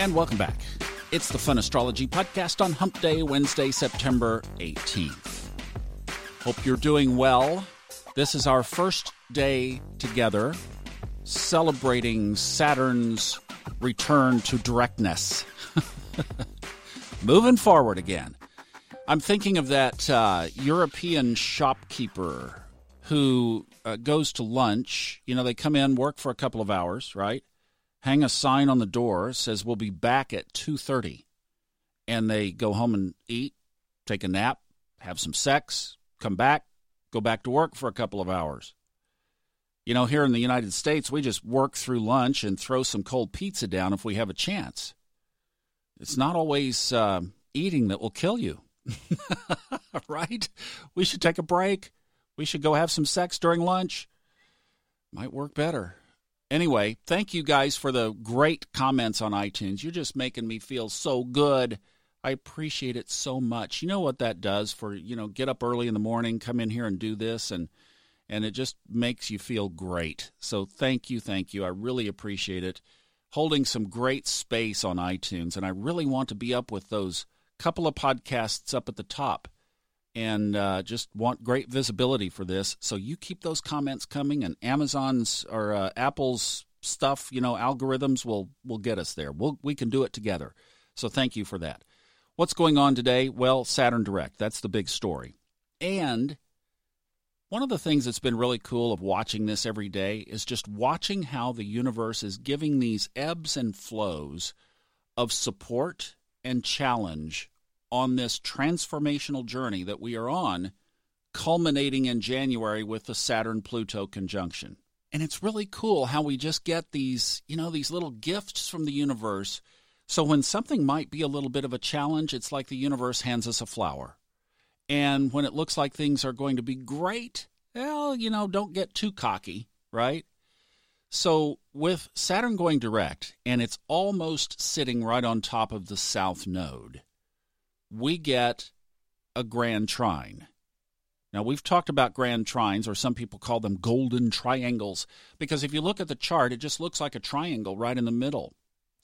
And welcome back. It's the Fun Astrology Podcast on Hump Day, Wednesday, September 18th. Hope you're doing well. This is our first day together celebrating Saturn's return to directness. Moving forward again. I'm thinking of that uh, European shopkeeper who uh, goes to lunch. You know, they come in, work for a couple of hours, right? Hang a sign on the door says we'll be back at 2:30. And they go home and eat, take a nap, have some sex, come back, go back to work for a couple of hours. You know, here in the United States, we just work through lunch and throw some cold pizza down if we have a chance. It's not always uh, eating that will kill you, right? We should take a break. We should go have some sex during lunch. Might work better. Anyway, thank you guys for the great comments on iTunes. You're just making me feel so good. I appreciate it so much. You know what that does for, you know, get up early in the morning, come in here and do this and and it just makes you feel great. So thank you, thank you. I really appreciate it. Holding some great space on iTunes and I really want to be up with those couple of podcasts up at the top and uh, just want great visibility for this. So you keep those comments coming, and Amazon's or uh, Apple's stuff, you know, algorithms will will get us there. We'll, we can do it together. So thank you for that. What's going on today? Well, Saturn Direct. That's the big story. And one of the things that's been really cool of watching this every day is just watching how the universe is giving these ebbs and flows of support and challenge on this transformational journey that we are on, culminating in January with the Saturn Pluto conjunction. And it's really cool how we just get these, you know, these little gifts from the universe. So when something might be a little bit of a challenge, it's like the universe hands us a flower. And when it looks like things are going to be great, well, you know, don't get too cocky, right? So with Saturn going direct, and it's almost sitting right on top of the south node, we get a grand trine. Now, we've talked about grand trines, or some people call them golden triangles, because if you look at the chart, it just looks like a triangle right in the middle.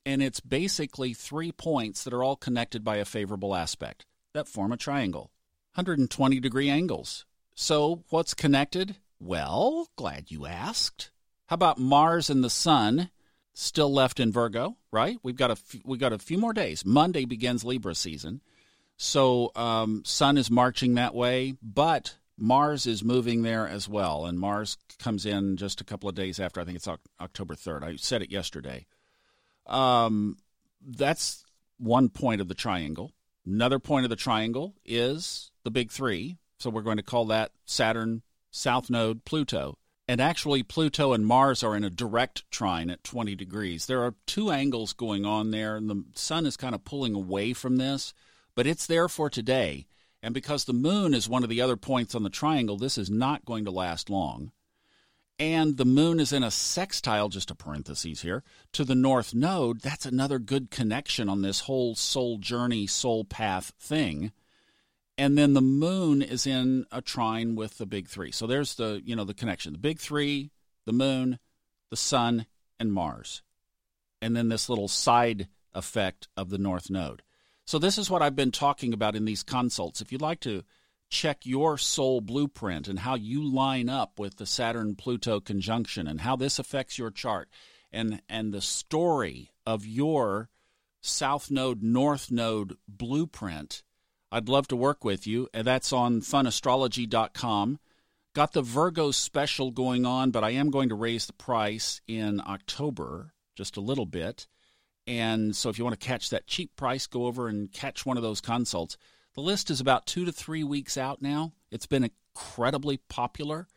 And it's basically three points that are all connected by a favorable aspect that form a triangle 120 degree angles. So, what's connected? Well, glad you asked. How about Mars and the Sun? Still left in Virgo, right? We've got a f- we got a few more days. Monday begins Libra season. So um, Sun is marching that way, but Mars is moving there as well, and Mars comes in just a couple of days after. I think it's October third. I said it yesterday. Um, that's one point of the triangle. Another point of the triangle is the big three. So we're going to call that Saturn, South Node, Pluto. And actually, Pluto and Mars are in a direct trine at 20 degrees. There are two angles going on there, and the sun is kind of pulling away from this but it's there for today. And because the moon is one of the other points on the triangle, this is not going to last long. And the moon is in a sextile, just a parenthesis here, to the north node. That's another good connection on this whole soul journey, soul path thing. And then the moon is in a trine with the big three. So there's the, you know, the connection. The big three, the moon, the sun, and Mars. And then this little side effect of the north node. So, this is what I've been talking about in these consults. If you'd like to check your soul blueprint and how you line up with the Saturn Pluto conjunction and how this affects your chart and, and the story of your South Node, North Node blueprint, I'd love to work with you. And that's on funastrology.com. Got the Virgo special going on, but I am going to raise the price in October just a little bit. And so if you want to catch that cheap price, go over and catch one of those consults. The list is about two to three weeks out now. It's been incredibly popular.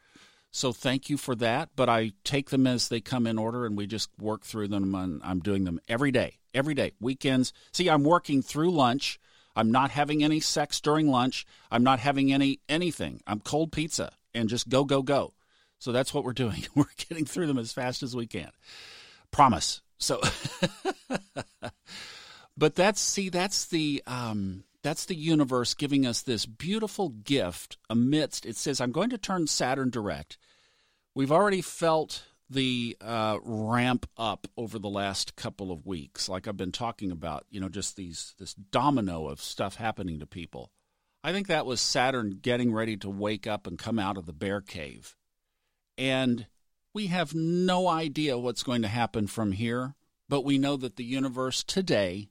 So thank you for that. But I take them as they come in order and we just work through them. And I'm doing them every day, every day, weekends. See, I'm working through lunch. I'm not having any sex during lunch. I'm not having any anything. I'm cold pizza and just go, go, go. So that's what we're doing. We're getting through them as fast as we can. Promise. So, but that's see, that's the um, that's the universe giving us this beautiful gift amidst. It says, "I'm going to turn Saturn direct." We've already felt the uh, ramp up over the last couple of weeks, like I've been talking about, you know, just these this domino of stuff happening to people. I think that was Saturn getting ready to wake up and come out of the bear cave. And we have no idea what's going to happen from here, but we know that the universe today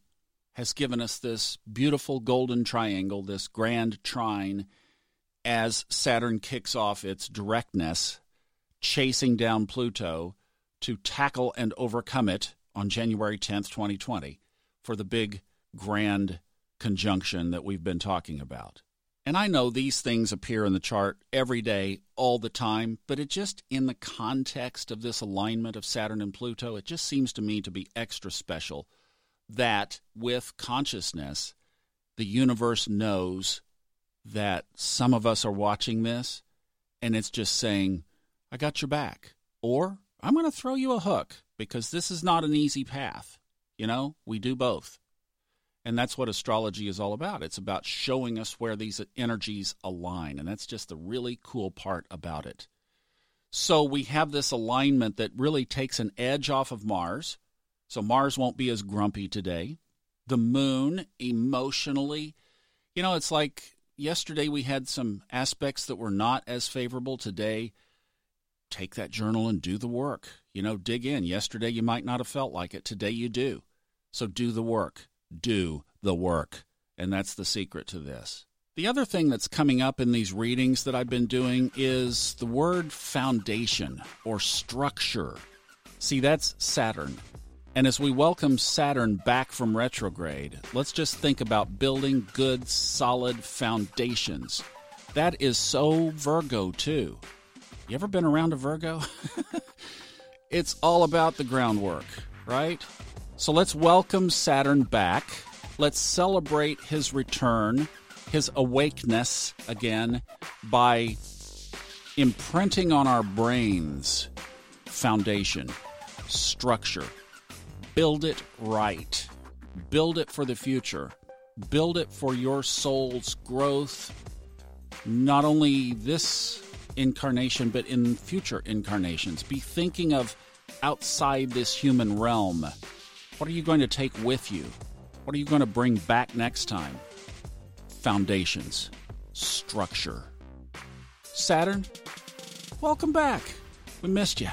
has given us this beautiful golden triangle, this grand trine, as Saturn kicks off its directness chasing down Pluto to tackle and overcome it on January 10th, 2020, for the big grand conjunction that we've been talking about. And I know these things appear in the chart every day, all the time, but it just, in the context of this alignment of Saturn and Pluto, it just seems to me to be extra special that with consciousness, the universe knows that some of us are watching this and it's just saying, I got your back. Or I'm going to throw you a hook because this is not an easy path. You know, we do both. And that's what astrology is all about. It's about showing us where these energies align. And that's just the really cool part about it. So we have this alignment that really takes an edge off of Mars. So Mars won't be as grumpy today. The moon emotionally, you know, it's like yesterday we had some aspects that were not as favorable. Today, take that journal and do the work. You know, dig in. Yesterday you might not have felt like it. Today you do. So do the work. Do the work. And that's the secret to this. The other thing that's coming up in these readings that I've been doing is the word foundation or structure. See, that's Saturn. And as we welcome Saturn back from retrograde, let's just think about building good, solid foundations. That is so Virgo, too. You ever been around a Virgo? it's all about the groundwork, right? So let's welcome Saturn back. Let's celebrate his return, his awakeness again by imprinting on our brains foundation, structure. Build it right. Build it for the future. Build it for your soul's growth, not only this incarnation, but in future incarnations. Be thinking of outside this human realm. What are you going to take with you? What are you going to bring back next time? Foundations, structure. Saturn, welcome back. We missed you.